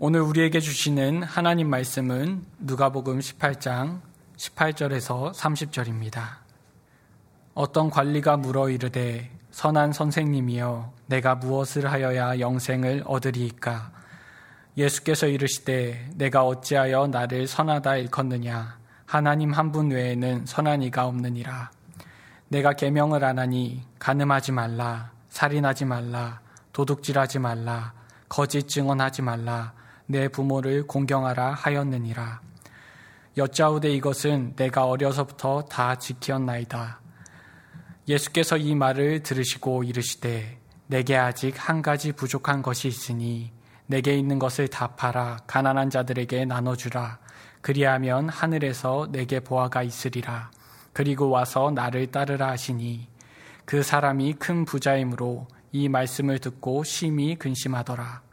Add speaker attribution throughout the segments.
Speaker 1: 오늘 우리에게 주시는 하나님 말씀은 누가복음 18장 18절에서 30절입니다. 어떤 관리가 물어 이르되 선한 선생님이여 내가 무엇을 하여야 영생을 얻으리이까? 예수께서 이르시되 내가 어찌하여 나를 선하다 일컫느냐? 하나님 한 분 외에는 선한 이가 없느니라. 내가 계명을 안 하니 간음하지 말라 살인하지 말라 도둑질하지 말라 거짓 증언하지 말라 내 부모를 공경하라 하였느니라. 여짜오되 이것은 내가 어려서부터 다 지키었나이다. 예수께서 이 말을 들으시고 이르시되 내게 아직 한 가지 부족한 것이 있으니 내게 있는 것을 다 팔아 가난한 자들에게 나눠주라. 그리하면 하늘에서 내게 보아가 있으리라. 그리고 와서 나를 따르라 하시니 그 사람이 큰 부자이므로 이 말씀을 듣고 심히 근심하더라.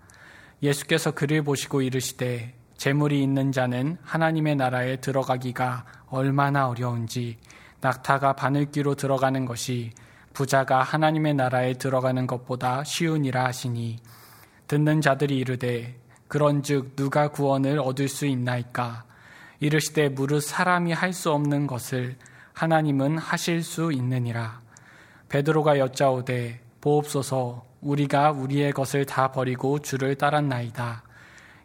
Speaker 1: 예수께서 그를 보시고 이르시되 재물이 있는 자는 하나님의 나라에 들어가기가 얼마나 어려운지 낙타가 바늘귀로 들어가는 것이 부자가 하나님의 나라에 들어가는 것보다 쉬우니라 하시니 듣는 자들이 이르되 그런즉 누가 구원을 얻을 수 있나이까? 이르시되 무릇 사람이 할 수 없는 것을 하나님은 하실 수 있느니라. 베드로가 여짜오되 보옵소서 우리가 우리의 것을 다 버리고 주를 따랐나이다.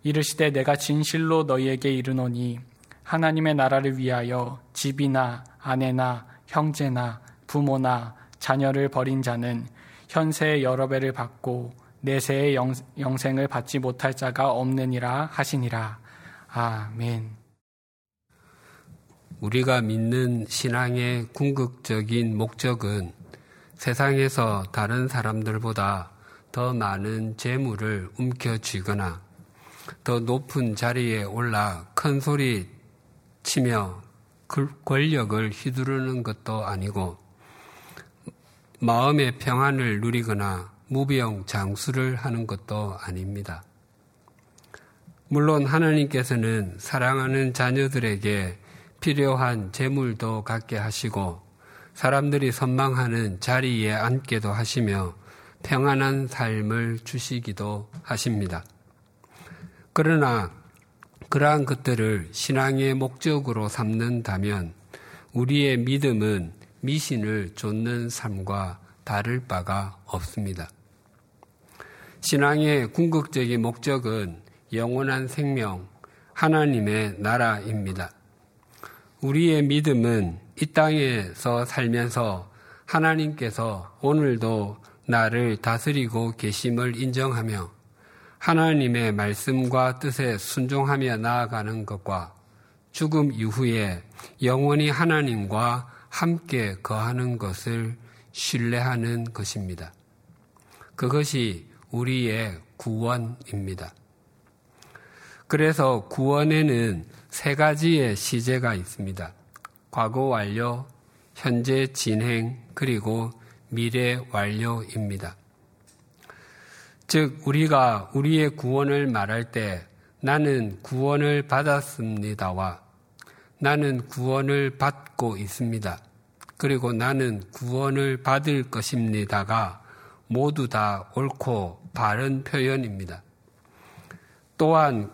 Speaker 1: 이르시되 내가 진실로 너희에게 이르노니 하나님의 나라를 위하여 집이나 아내나 형제나 부모나 자녀를 버린 자는 현세의 여러 배를 받고 내세의 영, 영생을 받지 못할 자가 없느니라 하시니라. 아멘.
Speaker 2: 우리가 믿는 신앙의 궁극적인 목적은 세상에서 다른 사람들보다 더 많은 재물을 움켜쥐거나 더 높은 자리에 올라 큰 소리 치며 권력을 휘두르는 것도 아니고 마음의 평안을 누리거나 무병 장수를 하는 것도 아닙니다. 물론 하나님께서는 사랑하는 자녀들에게 필요한 재물도 갖게 하시고 사람들이 선망하는 자리에 앉게도 하시며 평안한 삶을 주시기도 하십니다. 그러나 그러한 것들을 신앙의 목적으로 삼는다면 우리의 믿음은 미신을 좇는 삶과 다를 바가 없습니다. 신앙의 궁극적인 목적은 영원한 생명, 하나님의 나라입니다. 우리의 믿음은 이 땅에서 살면서 하나님께서 오늘도 나를 다스리고 계심을 인정하며 하나님의 말씀과 뜻에 순종하며 나아가는 것과 죽음 이후에 영원히 하나님과 함께 거하는 것을 신뢰하는 것입니다. 그것이 우리의 구원입니다. 그래서 구원에는 세 가지의 시제가 있습니다. 과거 완료, 현재 진행, 그리고 미래 완료입니다. 즉, 우리가 우리의 구원을 말할 때 나는 구원을 받았습니다와 나는 구원을 받고 있습니다. 그리고 나는 구원을 받을 것입니다가 모두 다 옳고 바른 표현입니다. 또한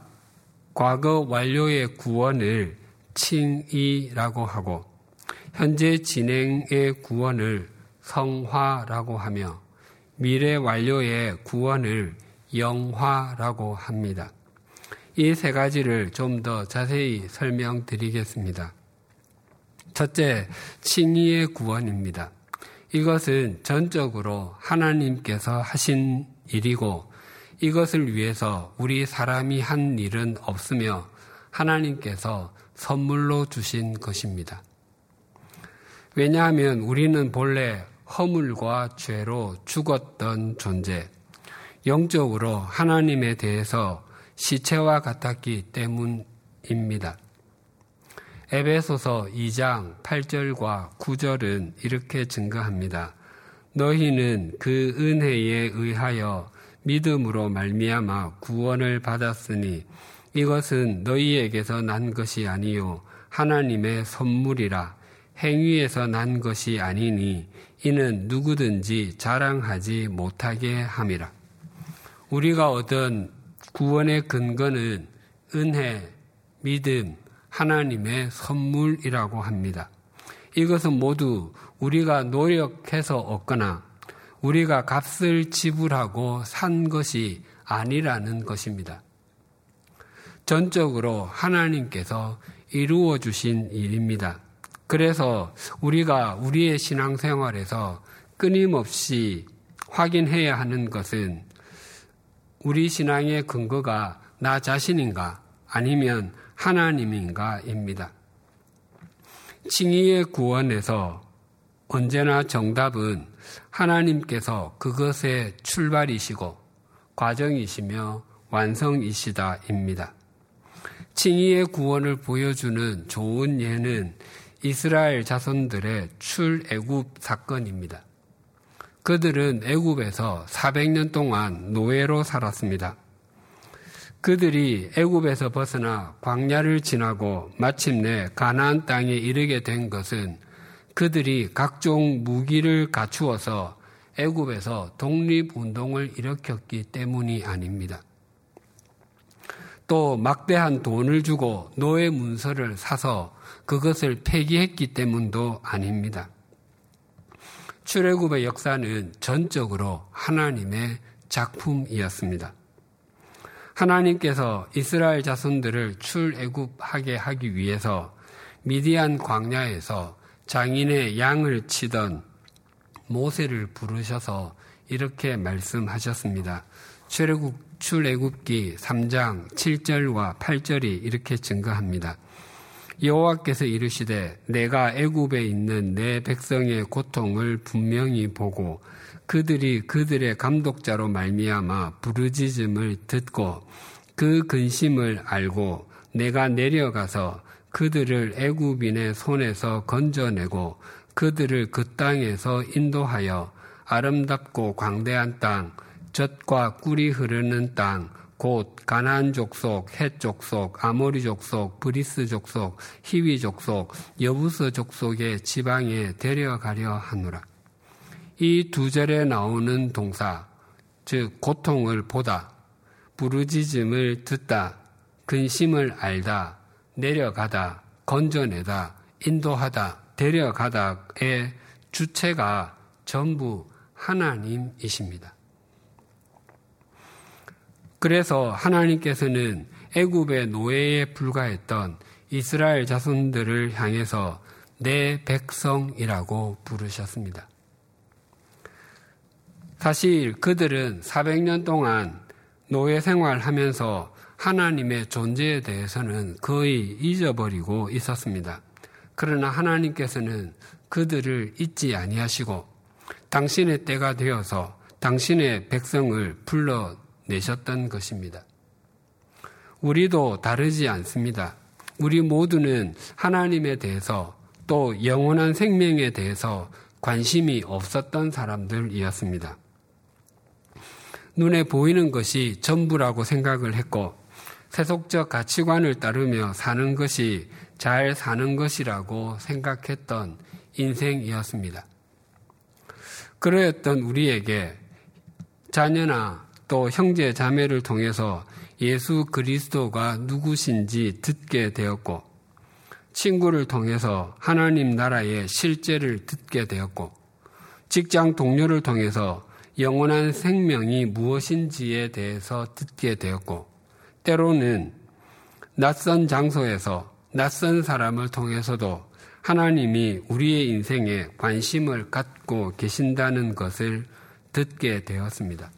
Speaker 2: 과거 완료의 구원을 칭의라고 하고 현재 진행의 구원을 성화라고 하며 미래 완료의 구원을 영화라고 합니다. 이 세 가지를 좀 더 자세히 설명드리겠습니다. 첫째, 칭의의 구원입니다. 이것은 전적으로 하나님께서 하신 일이고 이것을 위해서 우리 사람이 한 일은 없으며 하나님께서 선물로 주신 것입니다. 왜냐하면 우리는 본래 허물과 죄로 죽었던 존재, 영적으로 하나님에 대해서 시체와 같았기 때문입니다. 에베소서 2장 8절과 9절은 이렇게 증거합니다. 너희는 그 은혜에 의하여 믿음으로 말미암아 구원을 받았으니 이것은 너희에게서 난 것이 아니요 하나님의 선물이라 행위에서 난 것이 아니니 이는 누구든지 자랑하지 못하게 함이라. 우리가 얻은 구원의 근거는 은혜, 믿음, 하나님의 선물이라고 합니다. 이것은 모두 우리가 노력해서 얻거나 우리가 값을 지불하고 산 것이 아니라는 것입니다. 전적으로 하나님께서 이루어 주신 일입니다. 그래서 우리가 우리의 신앙생활에서 끊임없이 확인해야 하는 것은 우리 신앙의 근거가 나 자신인가 아니면 하나님인가입니다. 칭의의 구원에서 언제나 정답은 하나님께서 그것의 출발이시고 과정이시며 완성이시다입니다. 칭의의 구원을 보여주는 좋은 예는 이스라엘 자손들의 출애굽 사건입니다. 그들은 애굽에서 400년 동안 노예로 살았습니다. 그들이 애굽에서 벗어나 광야를 지나고 마침내 가나안 땅에 이르게 된 것은 그들이 각종 무기를 갖추어서 애굽에서 독립운동을 일으켰기 때문이 아닙니다. 또 막대한 돈을 주고 노예 문서를 사서 그것을 폐기했기 때문도 아닙니다. 출애굽의 역사는 전적으로 하나님의 작품이었습니다. 하나님께서 이스라엘 자손들을 출애굽하게 하기 위해서 미디안 광야에서 장인의 양을 치던 모세를 부르셔서 이렇게 말씀하셨습니다. 출애굽 출애굽기 3장 7절과 8절이 이렇게 증거합니다. 여호와께서 이르시되 내가 애굽에 있는 내 백성의 고통을 분명히 보고 그들이 그들의 감독자로 말미암아 부르짖음을 듣고 그 근심을 알고 내가 내려가서 그들을 애굽인의 손에서 건져내고 그들을 그 땅에서 인도하여 아름답고 광대한 땅, 젖과 꿀이 흐르는 땅, 곧 가나안 족속, 헷 족속, 아모리 족속, 브리스 족속, 히위 족속, 여부스 족속의 지방에 데려가려 하노라. 이 두 절에 나오는 동사, 즉 고통을 보다, 부르짖음을 듣다, 근심을 알다, 내려가다, 건져내다, 인도하다, 데려가다의 주체가 전부 하나님이십니다. 그래서 하나님께서는 애굽의 노예에 불과했던 이스라엘 자손들을 향해서 내 백성이라고 부르셨습니다. 사실 그들은 400년 동안 노예 생활하면서 하나님의 존재에 대해서는 거의 잊어버리고 있었습니다. 그러나 하나님께서는 그들을 잊지 아니하시고 당신의 때가 되어서 당신의 백성을 불러 내셨던 것입니다. 우리도 다르지 않습니다. 우리 모두는 하나님에 대해서 또 영원한 생명에 대해서 관심이 없었던 사람들이었습니다. 눈에 보이는 것이 전부라고 생각을 했고 세속적 가치관을 따르며 사는 것이 잘 사는 것이라고 생각했던 인생이었습니다. 그러했던 우리에게 자녀나 또 형제 자매를 통해서 예수 그리스도가 누구신지 듣게 되었고 친구를 통해서 하나님 나라의 실제를 듣게 되었고 직장 동료를 통해서 영원한 생명이 무엇인지에 대해서 듣게 되었고 때로는 낯선 장소에서 낯선 사람을 통해서도 하나님이 우리의 인생에 관심을 갖고 계신다는 것을 듣게 되었습니다.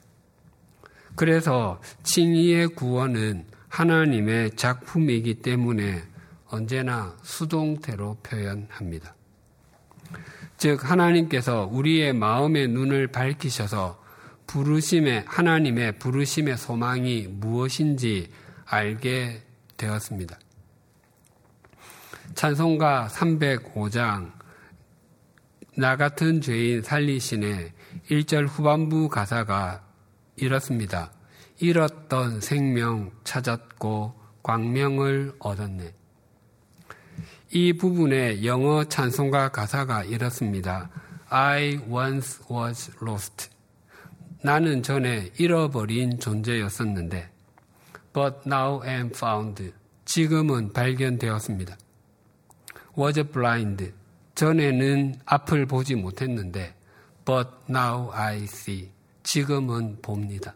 Speaker 2: 그래서 칭의의 구원은 하나님의 작품이기 때문에 언제나 수동태로 표현합니다. 즉, 하나님께서 우리의 마음의 눈을 밝히셔서 부르심의, 하나님의 부르심의 소망이 무엇인지 알게 되었습니다. 찬송가 305장 나 같은 죄인 살리신의 1절 후반부 가사가 이렇습니다. 잃었던 생명 찾았고 광명을 얻었네. 이 부분의 영어 찬송가 가사가 이렇습니다. I once was lost. 나는 전에 잃어버린 존재였었는데 but now am found. 지금은 발견되었습니다. was blind. 전에는 앞을 보지 못했는데, but now I see. 지금은 봅니다.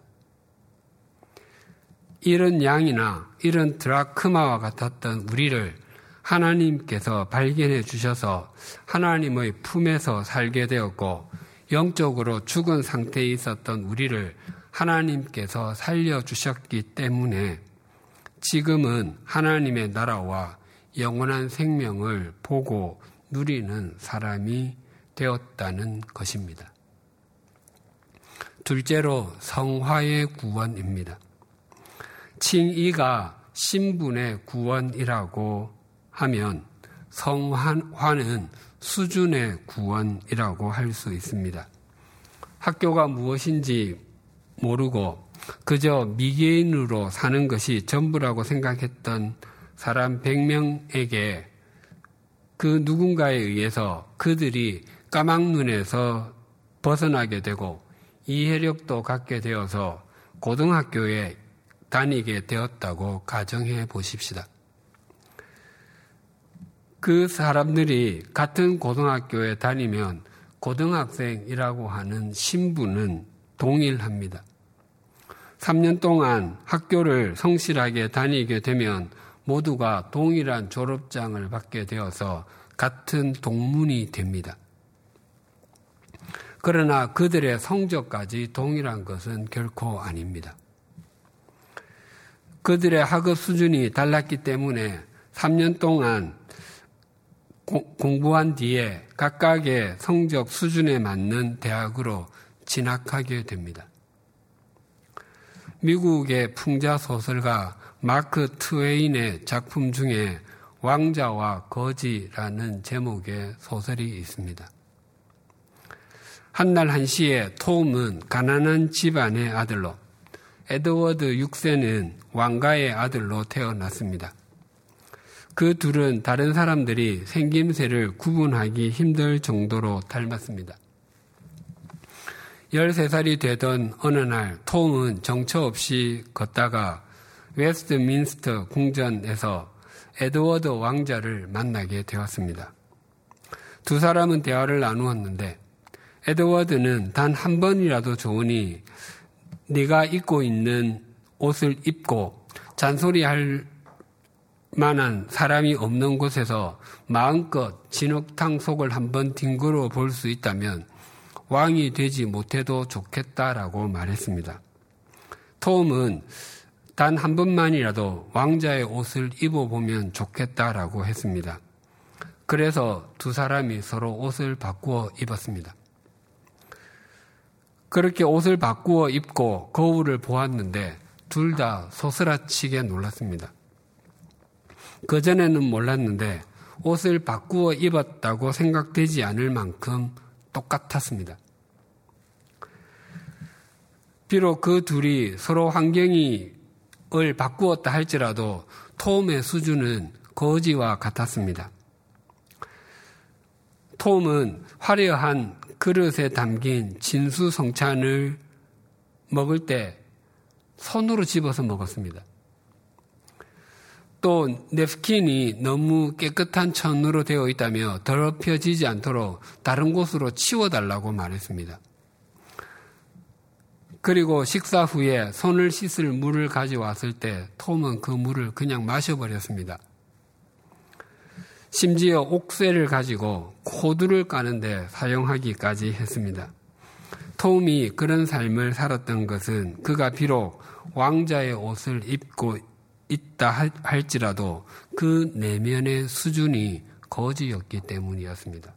Speaker 2: 이런 양이나 이런 드라크마와 같았던 우리를 하나님께서 발견해 주셔서 하나님의 품에서 살게 되었고 영적으로 죽은 상태에 있었던 우리를 하나님께서 살려주셨기 때문에 지금은 하나님의 나라와 영원한 생명을 보고 누리는 사람이 되었다는 것입니다. 둘째로 성화의 구원입니다. 칭의가 신분의 구원이라고 하면 성화는 수준의 구원이라고 할 수 있습니다. 학교가 무엇인지 모르고 그저 미개인으로 사는 것이 전부라고 생각했던 사람 100명에게 그 누군가에 의해서 그들이 까막눈에서 벗어나게 되고 이해력도 갖게 되어서 고등학교에 다니게 되었다고 가정해 보십시다. 그 사람들이 같은 고등학교에 다니면 고등학생이라고 하는 신분은 동일합니다. 3년 동안 학교를 성실하게 다니게 되면 모두가 동일한 졸업장을 받게 되어서 같은 동문이 됩니다. 그러나 그들의 성적까지 동일한 것은 결코 아닙니다. 그들의 학업 수준이 달랐기 때문에 3년 동안 고, 공부한 뒤에 각각의 성적 수준에 맞는 대학으로 진학하게 됩니다. 미국의 풍자 소설가 마크 트웨인의 작품 중에 왕자와 거지라는 제목의 소설이 있습니다. 한날 한시에 톰은 가난한 집안의 아들로 에드워드 6세는 왕가의 아들로 태어났습니다. 그 둘은 다른 사람들이 생김새를 구분하기 힘들 정도로 닮았습니다. 13살이 되던 어느 날 톰은 정처 없이 걷다가 웨스트민스터 궁전에서 에드워드 왕자를 만나게 되었습니다. 두 사람은 대화를 나누었는데 에드워드는 단 한 번이라도 좋으니 네가 입고 있는 옷을 입고 잔소리할 만한 사람이 없는 곳에서 마음껏 진흙탕 속을 한번 뒹굴어 볼 수 있다면 왕이 되지 못해도 좋겠다라고 말했습니다. 톰은 단 한 번만이라도 왕자의 옷을 입어보면 좋겠다라고 했습니다. 그래서 두 사람이 서로 옷을 바꾸어 입었습니다. 그렇게 옷을 바꾸어 입고 거울을 보았는데 둘 다 소스라치게 놀랐습니다. 그전에는 몰랐는데 옷을 바꾸어 입었다고 생각되지 않을 만큼 똑같았습니다. 비록 그 둘이 서로 환경이 을 바꾸었다 할지라도 톰의 수준은 거지와 같았습니다. 톰은 화려한 그릇에 담긴 진수성찬을 먹을 때 손으로 집어서 먹었습니다. 또 넵킨이 너무 깨끗한 천으로 되어 있다며 더럽혀지지 않도록 다른 곳으로 치워달라고 말했습니다. 그리고 식사 후에 손을 씻을 물을 가져왔을 때 톰은 그 물을 그냥 마셔버렸습니다. 심지어 옥쇠를 가지고 코드를 까는데 사용하기까지 했습니다. 톰이 그런 삶을 살았던 것은 그가 비록 왕자의 옷을 입고 있다 할지라도 그 내면의 수준이 거지였기 때문이었습니다.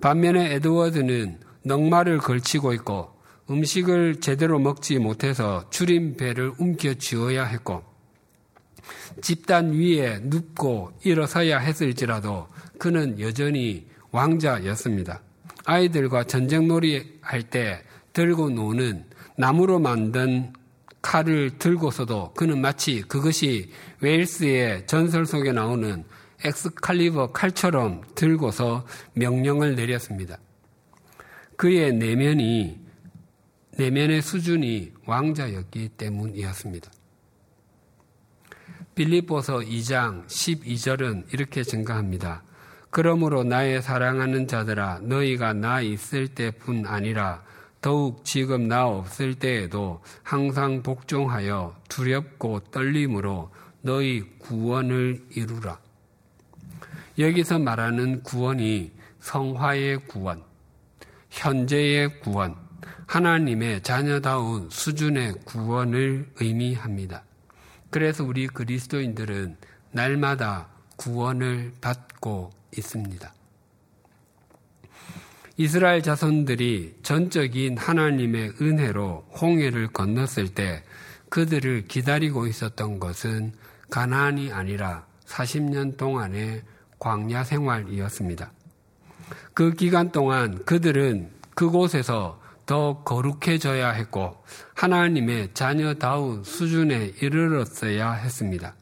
Speaker 2: 반면에 에드워드는 넉마를 걸치고 있고 음식을 제대로 먹지 못해서 줄임배를 움켜 쥐어야 했고 집단 위에 눕고 일어서야 했을지라도 그는 여전히 왕자였습니다. 아이들과 전쟁놀이 할 때 들고 노는 나무로 만든 칼을 들고서도 그는 마치 그것이 웨일스의 전설 속에 나오는 엑스칼리버 칼처럼 들고서 명령을 내렸습니다. 그의 내면이 내면의 수준이 왕자였기 때문이었습니다. 빌립보서 2장 12절은 이렇게 증가합니다. 그러므로 나의 사랑하는 자들아 너희가 나 있을 때뿐 아니라 더욱 지금 나 없을 때에도 항상 복종하여 두렵고 떨림으로 너희 구원을 이루라. 여기서 말하는 구원이 성화의 구원, 현재의 구원, 하나님의 자녀다운 수준의 구원을 의미합니다. 그래서 우리 그리스도인들은 날마다 구원을 받고 있습니다. 이스라엘 자손들이 전적인 하나님의 은혜로 홍해를 건넜을 때 그들을 기다리고 있었던 것은 가나안이 아니라 40년 동안의 광야 생활이었습니다. 그 기간 동안 그들은 그곳에서 더 거룩해져야 했고 하나님의 자녀다운 수준에 이르렀어야 했습니다.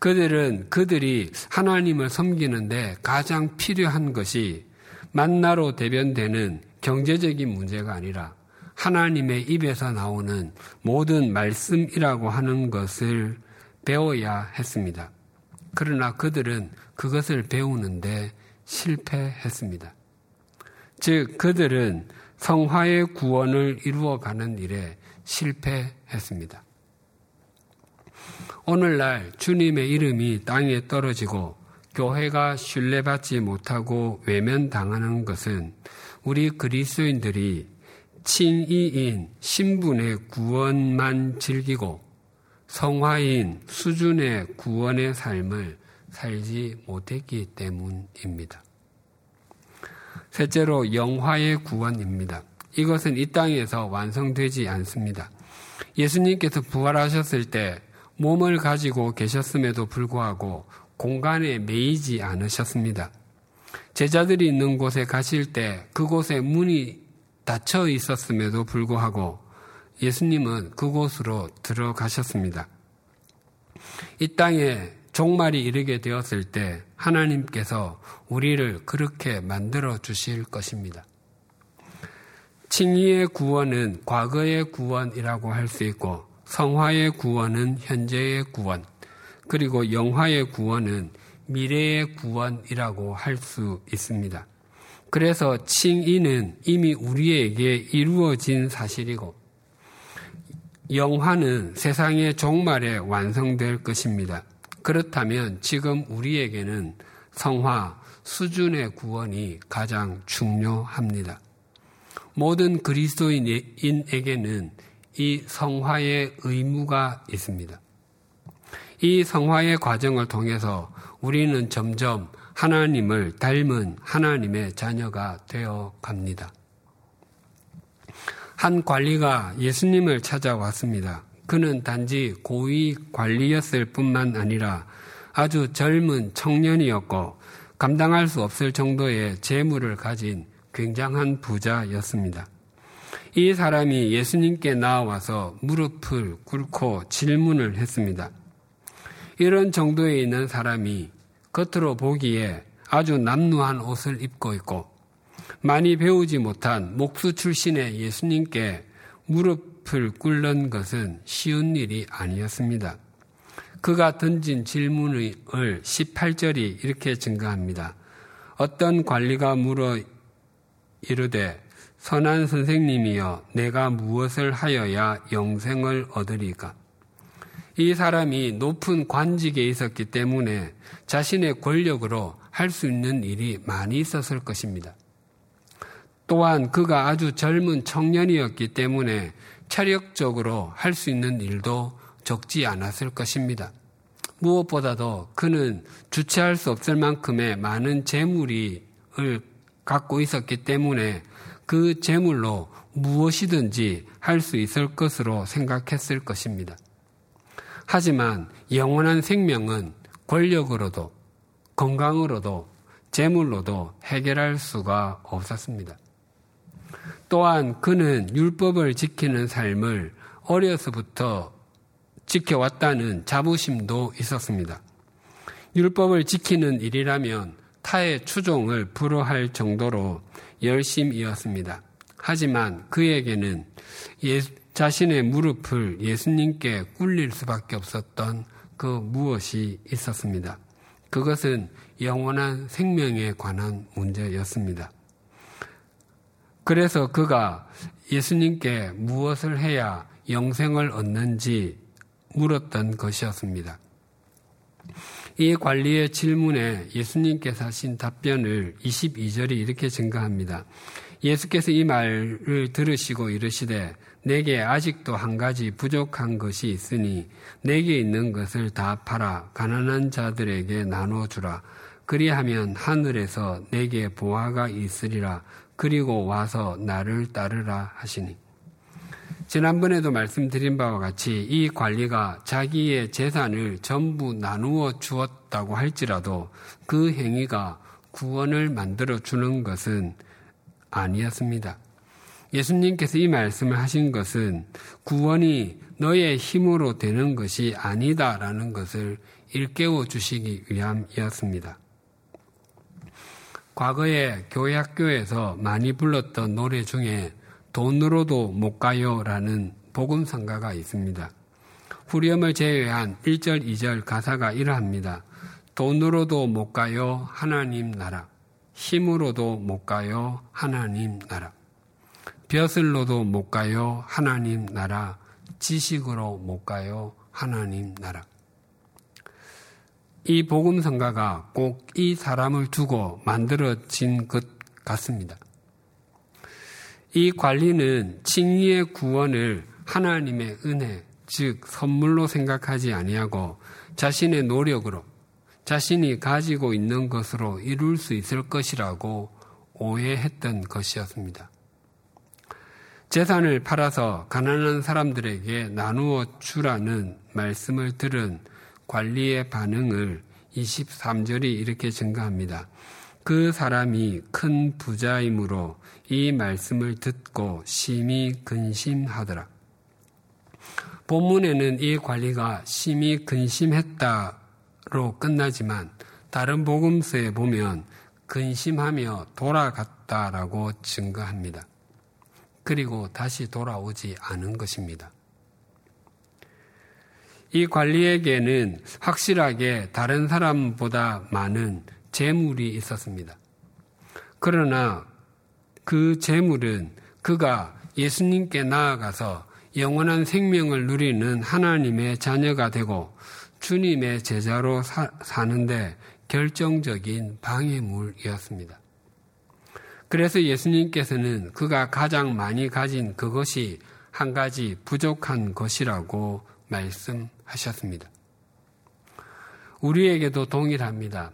Speaker 2: 그들은 그들이 하나님을 섬기는데 가장 필요한 것이 만나로 대변되는 경제적인 문제가 아니라 하나님의 입에서 나오는 모든 말씀이라고 하는 것을 배워야 했습니다. 그러나 그들은 그것을 배우는데 실패했습니다. 즉, 그들은 성화의 구원을 이루어가는 일에 실패했습니다. 오늘날 주님의 이름이 땅에 떨어지고 교회가 신뢰받지 못하고 외면당하는 것은 우리 그리스도인들이 칭의인 신분의 구원만 즐기고 성화인 수준의 구원의 삶을 살지 못했기 때문입니다. 셋째로 영화의 구원입니다. 이것은 이 땅에서 완성되지 않습니다. 예수님께서 부활하셨을 때 몸을 가지고 계셨음에도 불구하고 공간에 매이지 않으셨습니다. 제자들이 있는 곳에 가실 때 그곳에 문이 닫혀 있었음에도 불구하고 예수님은 그곳으로 들어가셨습니다. 이 땅에 종말이 이르게 되었을 때 하나님께서 우리를 그렇게 만들어 주실 것입니다. 칭의의 구원은 과거의 구원이라고 할 수 있고 성화의 구원은 현재의 구원, 그리고 영화의 구원은 미래의 구원이라고 할 수 있습니다. 그래서 칭의는 이미 우리에게 이루어진 사실이고 영화는 세상의 종말에 완성될 것입니다. 그렇다면 지금 우리에게는 성화, 수준의 구원이 가장 중요합니다. 모든 그리스도인에게는 이 성화의 의무가 있습니다. 이 성화의 과정을 통해서 우리는 점점 하나님을 닮은 하나님의 자녀가 되어 갑니다. 한 관리가 예수님을 찾아왔습니다. 그는 단지 고위 관리였을 뿐만 아니라 아주 젊은 청년이었고 감당할 수 없을 정도의 재물을 가진 굉장한 부자였습니다. 이 사람이 예수님께 나와서 무릎을 꿇고 질문을 했습니다. 이런 정도에 있는 사람이 겉으로 보기에 아주 남루한 옷을 입고 있고 많이 배우지 못한 목수 출신의 예수님께 무릎 을 꿇는 것은 쉬운 일이 아니었습니다. 그가 던진 질문을 18절이 이렇게 증가합니다. 어떤 관리가 물어 이르되 선한 선생님이여 내가 무엇을 하여야 영생을 얻으리까? 이 사람이 높은 관직에 있었기 때문에 자신의 권력으로 할 수 있는 일이 많이 있었을 것입니다. 또한 그가 아주 젊은 청년이었기 때문에 체력적으로 할 수 있는 일도 적지 않았을 것입니다. 무엇보다도 그는 주체할 수 없을 만큼의 많은 재물을 갖고 있었기 때문에 그 재물로 무엇이든지 할 수 있을 것으로 생각했을 것입니다. 하지만 영원한 생명은 권력으로도 건강으로도 재물로도 해결할 수가 없었습니다. 또한 그는 율법을 지키는 삶을 어려서부터 지켜왔다는 자부심도 있었습니다. 율법을 지키는 일이라면 타의 추종을 불허할 정도로 열심이었습니다. 하지만 그에게는 예, 자신의 무릎을 예수님께 꿀릴 수밖에 없었던 그 무엇이 있었습니다. 그것은 영원한 생명에 관한 문제였습니다. 그래서 그가 예수님께 무엇을 해야 영생을 얻는지 물었던 것이었습니다. 이 관리의 질문에 예수님께서 하신 답변을 22절이 이렇게 증가합니다. 예수께서 이 말을 들으시고 이르시되 내게 아직도 한 가지 부족한 것이 있으니 내게 있는 것을 다 팔아 가난한 자들에게 나눠 주라. 그리하면 하늘에서 내게 보화가 있으리라. 그리고 와서 나를 따르라 하시니. 지난번에도 말씀드린 바와 같이 이 관리가 자기의 재산을 전부 나누어 주었다고 할지라도 그 행위가 구원을 만들어 주는 것은 아니었습니다. 예수님께서 이 말씀을 하신 것은 구원이 너의 힘으로 되는 것이 아니다라는 것을 일깨워 주시기 위함이었습니다. 과거에 교회 학교에서 많이 불렀던 노래 중에 돈으로도 못 가요라는 복음성가가 있습니다. 후렴을 제외한 1절, 2절 가사가 이러합니다. 돈으로도 못 가요, 하나님 나라. 힘으로도 못 가요, 하나님 나라. 벼슬로도 못 가요, 하나님 나라. 지식으로 못 가요, 하나님 나라. 이 복음성가가 꼭 이 사람을 두고 만들어진 것 같습니다. 이 관리는 칭의의 구원을 하나님의 은혜, 즉 선물로 생각하지 아니하고 자신의 노력으로 자신이 가지고 있는 것으로 이룰 수 있을 것이라고 오해했던 것이었습니다. 재산을 팔아서 가난한 사람들에게 나누어 주라는 말씀을 들은 관리의 반응을 23절이 이렇게 증가합니다. 그 사람이 큰 부자이므로 이 말씀을 듣고 심히 근심하더라. 본문에는 이 관리가 심히 근심했다로 끝나지만 다른 복음서에 보면 근심하며 돌아갔다라고 증거합니다. 그리고 다시 돌아오지 않은 것입니다. 이 관리에게는 확실하게 다른 사람보다 많은 재물이 있었습니다. 그러나 그 재물은 그가 예수님께 나아가서 영원한 생명을 누리는 하나님의 자녀가 되고 주님의 제자로 사, 사는데 결정적인 방해물이었습니다. 그래서 예수님께서는 그가 가장 많이 가진 그것이 한 가지 부족한 것이라고 말씀하셨습니다. 우리에게도 동일합니다.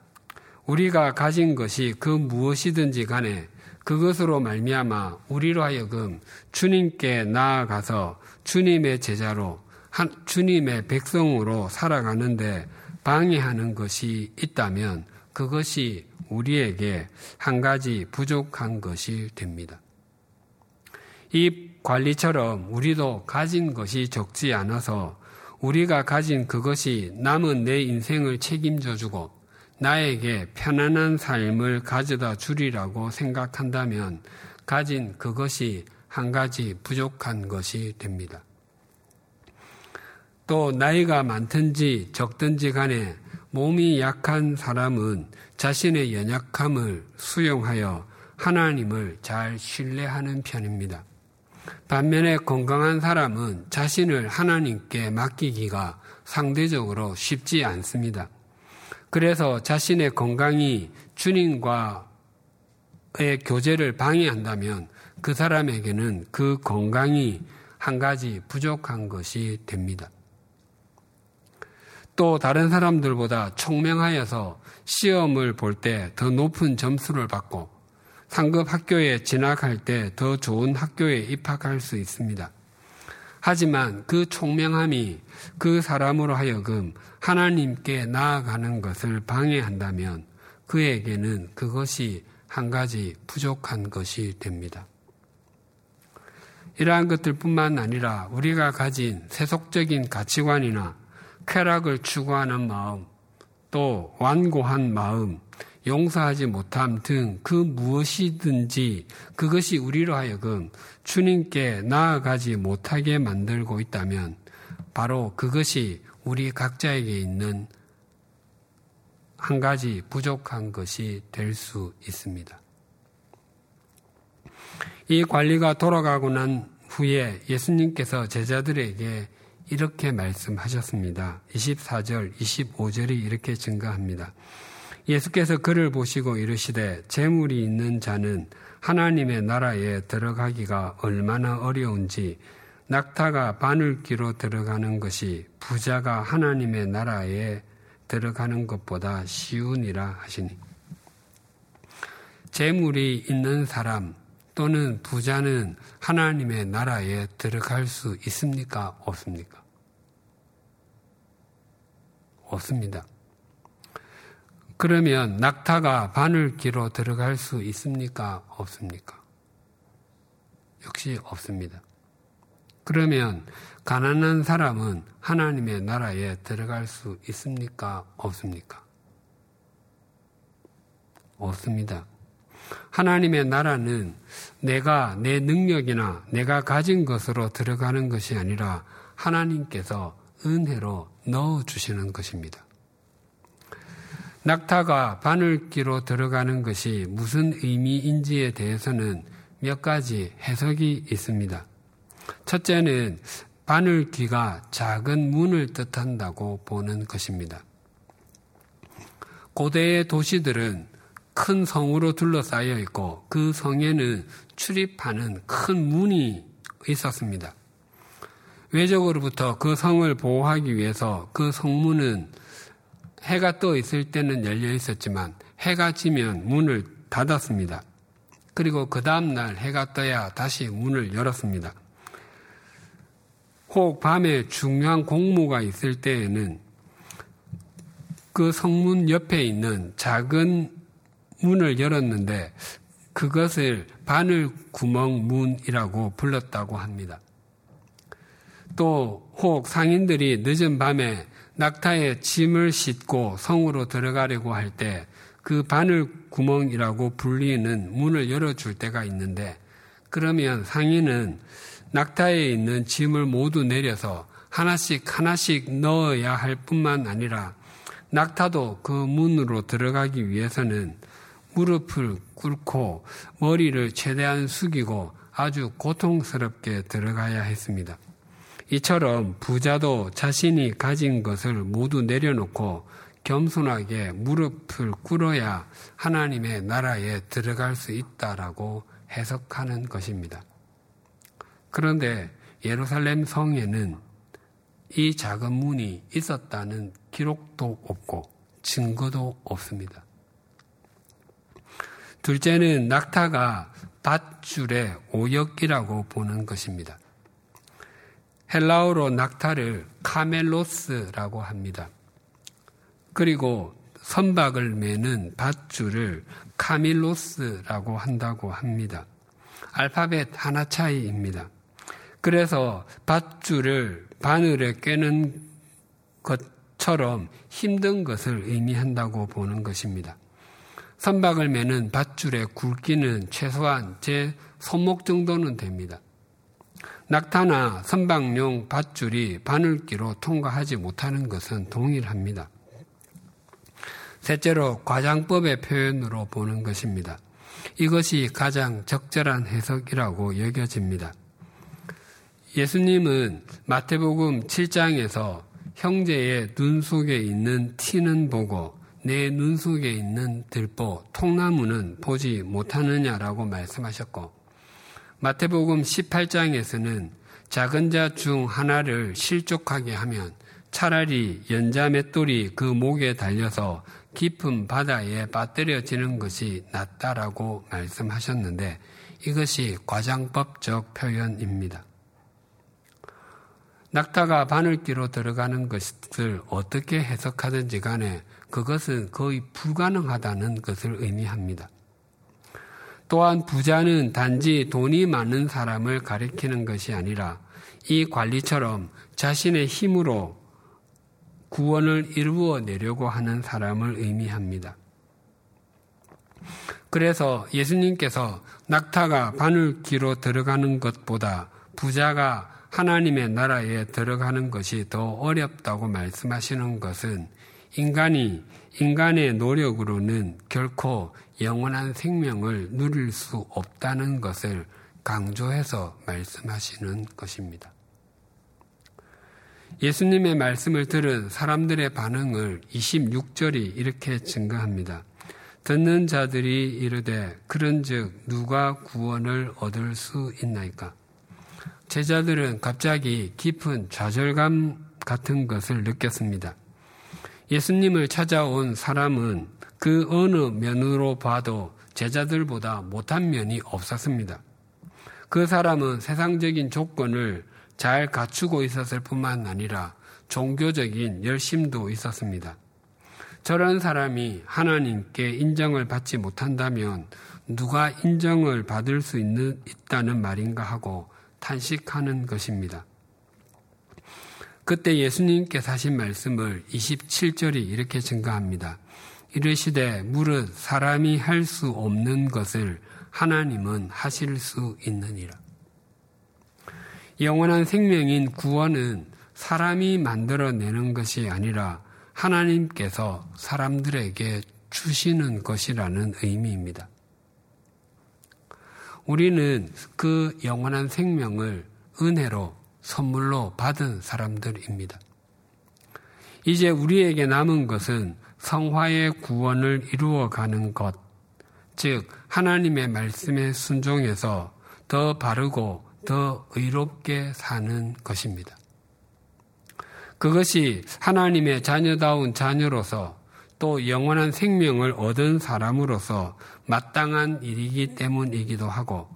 Speaker 2: 우리가 가진 것이 그 무엇이든지 간에 그것으로 말미암아 우리로 하여금 주님께 나아가서 주님의 제자로 한, 주님의 백성으로 살아가는데 방해하는 것이 있다면 그것이 우리에게 한 가지 부족한 것이 됩니다. 이 관리처럼 우리도 가진 것이 적지 않아서 우리가 가진 그것이 남은 내 인생을 책임져 주고 나에게 편안한 삶을 가져다 주리라고 생각한다면 가진 그것이 한 가지 부족한 것이 됩니다. 또 나이가 많든지 적든지 간에 몸이 약한 사람은 자신의 연약함을 수용하여 하나님을 잘 신뢰하는 편입니다. 반면에 건강한 사람은 자신을 하나님께 맡기기가 상대적으로 쉽지 않습니다. 그래서 자신의 건강이 주님과의 교제를 방해한다면 그 사람에게는 그 건강이 한 가지 부족한 것이 됩니다. 또 다른 사람들보다 총명하여서 시험을 볼 때 더 높은 점수를 받고 상급 학교에 진학할 때 더 좋은 학교에 입학할 수 있습니다. 하지만 그 총명함이 그 사람으로 하여금 하나님께 나아가는 것을 방해한다면 그에게는 그것이 한 가지 부족한 것이 됩니다. 이러한 것들뿐만 아니라 우리가 가진 세속적인 가치관이나 쾌락을 추구하는 마음, 또 완고한 마음, 용서하지 못함 등 그 무엇이든지 그것이 우리로 하여금 주님께 나아가지 못하게 만들고 있다면 바로 그것이 우리 각자에게 있는 한 가지 부족한 것이 될 수 있습니다. 이 관리가 돌아가고 난 후에 예수님께서 제자들에게 이렇게 말씀하셨습니다. 24절, 25절이 이렇게 증가합니다. 예수께서 그를 보시고 이르시되 재물이 있는 자는 하나님의 나라에 들어가기가 얼마나 어려운지 낙타가 바늘기로 들어가는 것이 부자가 하나님의 나라에 들어가는 것보다 쉬우니라 하시니 재물이 있는 사람 또는 부자는 하나님의 나라에 들어갈 수 있습니까? 없습니까? 없습니다. 그러면 낙타가 바늘기로 들어갈 수 있습니까? 없습니까? 역시 없습니다. 그러면 가난한 사람은 하나님의 나라에 들어갈 수 있습니까? 없습니까? 없습니다. 하나님의 나라는 내가 내 능력이나 내가 가진 것으로 들어가는 것이 아니라 하나님께서 은혜로 넣어주시는 것입니다. 낙타가 바늘기로 들어가는 것이 무슨 의미인지에 대해서는 몇 가지 해석이 있습니다. 첫째는 바늘귀가 작은 문을 뜻한다고 보는 것입니다. 고대의 도시들은 큰 성으로 둘러싸여 있고 그 성에는 출입하는 큰 문이 있었습니다. 외적으로부터 그 성을 보호하기 위해서 그 성문은 해가 떠 있을 때는 열려 있었지만 해가 지면 문을 닫았습니다. 그리고 그 다음날 해가 떠야 다시 문을 열었습니다. 혹 밤에 중요한 공무가 있을 때에는 그 성문 옆에 있는 작은 문을 열었는데 그것을 바늘 구멍 문이라고 불렀다고 합니다. 또 혹 상인들이 늦은 밤에 낙타에 짐을 싣고 성으로 들어가려고 할 때 그 바늘 구멍이라고 불리는 문을 열어줄 때가 있는데 그러면 상인은 낙타에 있는 짐을 모두 내려서 하나씩 하나씩 넣어야 할 뿐만 아니라 낙타도 그 문으로 들어가기 위해서는 무릎을 꿇고 머리를 최대한 숙이고 아주 고통스럽게 들어가야 했습니다. 이처럼 부자도 자신이 가진 것을 모두 내려놓고 겸손하게 무릎을 꿇어야 하나님의 나라에 들어갈 수 있다라고 해석하는 것입니다. 그런데 예루살렘 성에는 이 작은 문이 있었다는 기록도 없고 증거도 없습니다. 둘째는 낙타가 밧줄의 오역이라고 보는 것입니다. 헬라어로 낙타를 카멜로스라고 합니다. 그리고 선박을 매는 밧줄을 카밀로스라고 한다고 합니다. 알파벳 하나 차이입니다. 그래서 밧줄을 바늘에 꿰는 것처럼 힘든 것을 의미한다고 보는 것입니다. 선박을 매는 밧줄의 굵기는 최소한 제 손목 정도는 됩니다. 낙타나 선박용 밧줄이 바늘기로 통과하지 못하는 것은 동일합니다. 셋째로 과장법의 표현으로 보는 것입니다. 이것이 가장 적절한 해석이라고 여겨집니다. 예수님은 마태복음 7장에서 형제의 눈 속에 있는 티는 보고 내 눈 속에 있는 들보, 통나무는 보지 못하느냐라고 말씀하셨고 마태복음 18장에서는 작은 자 중 하나를 실족하게 하면 차라리 연자 맷돌이 그 목에 달려서 깊은 바다에 빠뜨려지는 것이 낫다라고 말씀하셨는데 이것이 과장법적 표현입니다. 낙타가 바늘기로 들어가는 것을 어떻게 해석하든지 간에 그것은 거의 불가능하다는 것을 의미합니다. 또한 부자는 단지 돈이 많은 사람을 가리키는 것이 아니라 이 관리처럼 자신의 힘으로 구원을 이루어 내려고 하는 사람을 의미합니다. 그래서 예수님께서 낙타가 바늘귀로 들어가는 것보다 부자가 하나님의 나라에 들어가는 것이 더 어렵다고 말씀하시는 것은 인간이 인간의 노력으로는 결코 영원한 생명을 누릴 수 없다는 것을 강조해서 말씀하시는 것입니다. 예수님의 말씀을 들은 사람들의 반응을 26절이 이렇게 증가합니다. 듣는 자들이 이르되 그런즉 누가 구원을 얻을 수 있나이까? 제자들은 갑자기 깊은 좌절감 같은 것을 느꼈습니다. 예수님을 찾아온 사람은 그 어느 면으로 봐도 제자들보다 못한 면이 없었습니다. 그 사람은 세상적인 조건을 잘 갖추고 있었을 뿐만 아니라 종교적인 열심도 있었습니다. 저런 사람이 하나님께 인정을 받지 못한다면 누가 인정을 받을 수 있는, 있다는 말인가 하고 탄식하는 것입니다. 그때 예수님께서 하신 말씀을 27절이 이렇게 증가합니다. 이르시되 무릇 사람이 할 수 없는 것을 하나님은 하실 수 있느니라. 영원한 생명인 구원은 사람이 만들어내는 것이 아니라 하나님께서 사람들에게 주시는 것이라는 의미입니다. 우리는 그 영원한 생명을 은혜로 선물로 받은 사람들입니다. 이제 우리에게 남은 것은 성화의 구원을 이루어가는 것, 즉, 하나님의 말씀에 순종해서 더 바르고 더 의롭게 사는 것입니다. 그것이 하나님의 자녀다운 자녀로서 또 영원한 생명을 얻은 사람으로서 마땅한 일이기 때문이기도 하고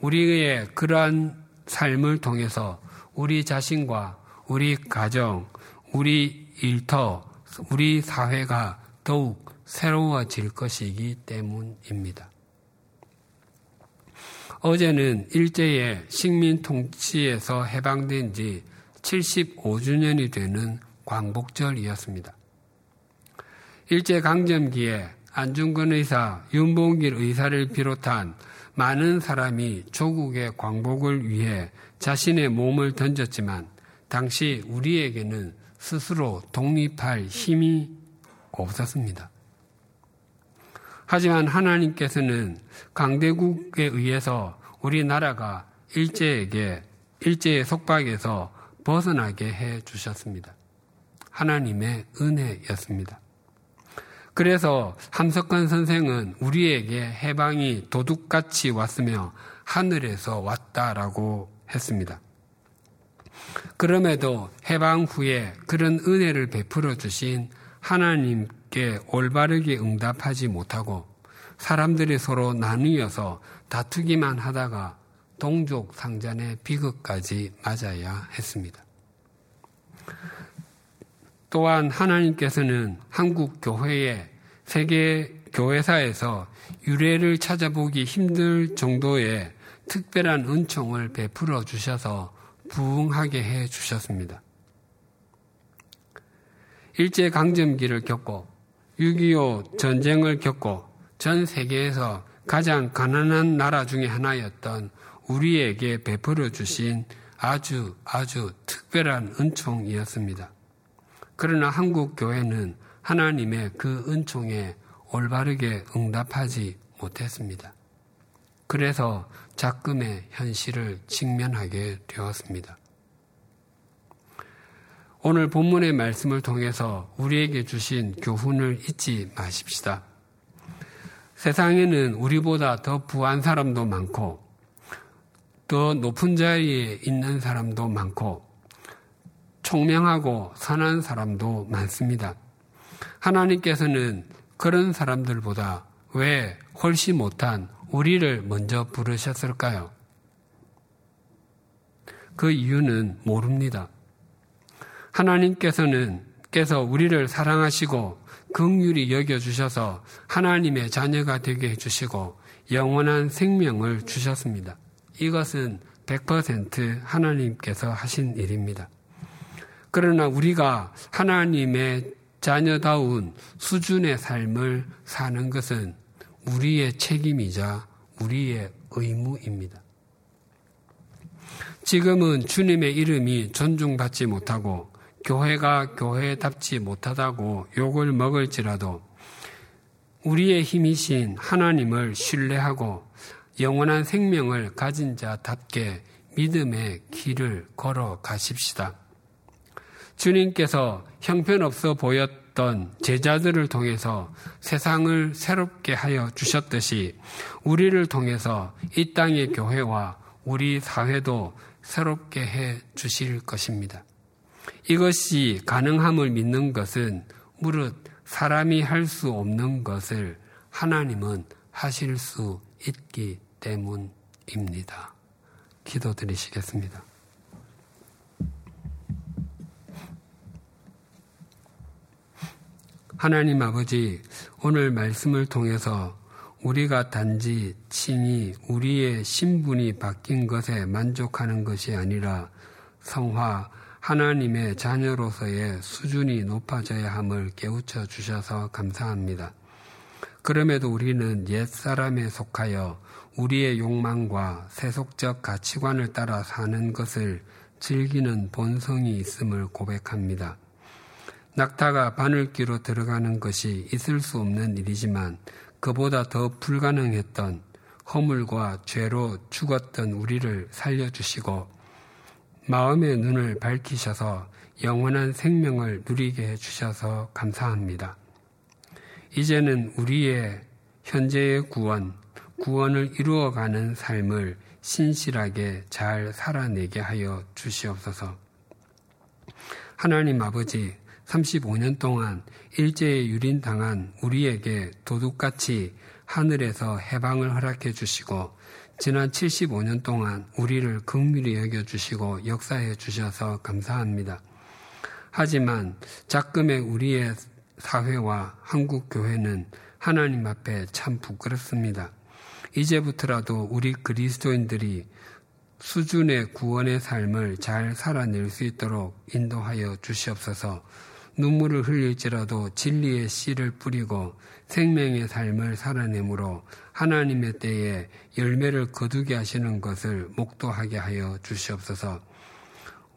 Speaker 2: 우리의 그러한 삶을 통해서 우리 자신과 우리 가정, 우리 일터, 우리 사회가 더욱 새로워질 것이기 때문입니다. 어제는 일제의 식민 통치에서 해방된 지 75주년이 되는 광복절이었습니다. 일제 강점기에 안중근 의사, 윤봉길 의사를 비롯한 많은 사람이 조국의 광복을 위해 자신의 몸을 던졌지만 당시 우리에게는 스스로 독립할 힘이 없었습니다. 하지만 하나님께서는 강대국에 의해서 우리나라가 일제에게 일제의 속박에서 벗어나게 해 주셨습니다. 하나님의 은혜였습니다. 그래서 함석관 선생은 우리에게 해방이 도둑같이 왔으며 하늘에서 왔다라고 했습니다. 그럼에도 해방 후에 그런 은혜를 베풀어 주신 하나님께 올바르게 응답하지 못하고 사람들이 서로 나뉘어서 다투기만 하다가 동족 상잔의 비극까지 맞아야 했습니다. 또한 하나님께서는 한국 교회의 세계 교회사에서 유래를 찾아보기 힘들 정도의 특별한 은총을 베풀어 주셔서 부흥하게 해 주셨습니다. 일제 강점기를 겪고 6.25 전쟁을 겪고 전 세계에서 가장 가난한 나라 중의 하나였던 우리에게 베풀어 주신 아주 아주 특별한 은총이었습니다. 그러나 한국 교회는 하나님의 그 은총에 올바르게 응답하지 못했습니다. 그래서 작금의 현실을 직면하게 되었습니다. 오늘 본문의 말씀을 통해서 우리에게 주신 교훈을 잊지 마십시다. 세상에는 우리보다 더 부한 사람도 많고, 더 높은 자리에 있는 사람도 많고, 총명하고 선한 사람도 많습니다. 하나님께서는 그런 사람들보다 왜 훨씬 못한 우리를 먼저 부르셨을까요? 그 이유는 모릅니다. 하나님께서는 께서 우리를 사랑하시고 긍휼히 여겨 주셔서 하나님의 자녀가 되게 해 주시고 영원한 생명을 주셨습니다. 이것은 100% 하나님께서 하신 일입니다. 그러나 우리가 하나님의 자녀다운 수준의 삶을 사는 것은 우리의 책임이자 우리의 의무입니다. 지금은 주님의 이름이 존중받지 못하고 교회가 교회답지 못하다고 욕을 먹을지라도 우리의 힘이신 하나님을 신뢰하고 영원한 생명을 가진 자답게 믿음의 길을 걸어 가십시다. 주님께서 형편없어 보였 던 제자들을 통해서 세상을 새롭게 하여 주셨듯이 우리를 통해서 이 땅의 교회와 우리 사회도 새롭게 해 주실 것입니다. 이것이 가능함을 믿는 것은 무릇 사람이 할 수 없는 것을 하나님은 하실 수 있기 때문입니다. 기도 드리시겠습니다. 하나님 아버지, 오늘 말씀을 통해서 우리가 단지 친히 우리의 신분이 바뀐 것에 만족하는 것이 아니라 성화, 하나님의 자녀로서의 수준이 높아져야 함을 깨우쳐 주셔서 감사합니다. 그럼에도 우리는 옛 사람에 속하여 우리의 욕망과 세속적 가치관을 따라 사는 것을 즐기는 본성이 있음을 고백합니다. 낙타가 바늘귀로 들어가는 것이 있을 수 없는 일이지만 그보다 더 불가능했던 허물과 죄로 죽었던 우리를 살려주시고 마음의 눈을 밝히셔서 영원한 생명을 누리게 해주셔서 감사합니다. 이제는 우리의 현재의 구원, 구원을 이루어가는 삶을 신실하게 잘 살아내게 하여 주시옵소서. 하나님 아버지, 35년 동안 일제에 유린당한 우리에게 도둑같이 하늘에서 해방을 허락해 주시고 지난 75년 동안 우리를 극률히 여겨 주시고 역사해 주셔서 감사합니다. 하지만 작금의 우리의 사회와 한국 교회는 하나님 앞에 참 부끄럽습니다. 이제부터라도 우리 그리스도인들이 수준의 구원의 삶을 잘 살아낼 수 있도록 인도하여 주시옵소서 눈물을 흘릴지라도 진리의 씨를 뿌리고 생명의 삶을 살아내므로 하나님의 때에 열매를 거두게 하시는 것을 목도하게 하여 주시옵소서.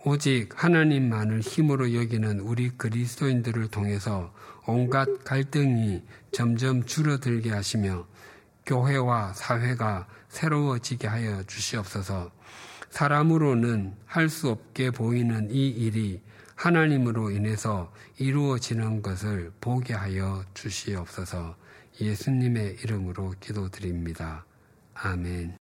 Speaker 2: 오직 하나님만을 힘으로 여기는 우리 그리스도인들을 통해서 온갖 갈등이 점점 줄어들게 하시며 교회와 사회가 새로워지게 하여 주시옵소서. 사람으로는 할 수 없게 보이는 이 일이 하나님으로 인해서 이루어지는 것을 보게 하여 주시옵소서 예수님의 이름으로 기도드립니다. 아멘.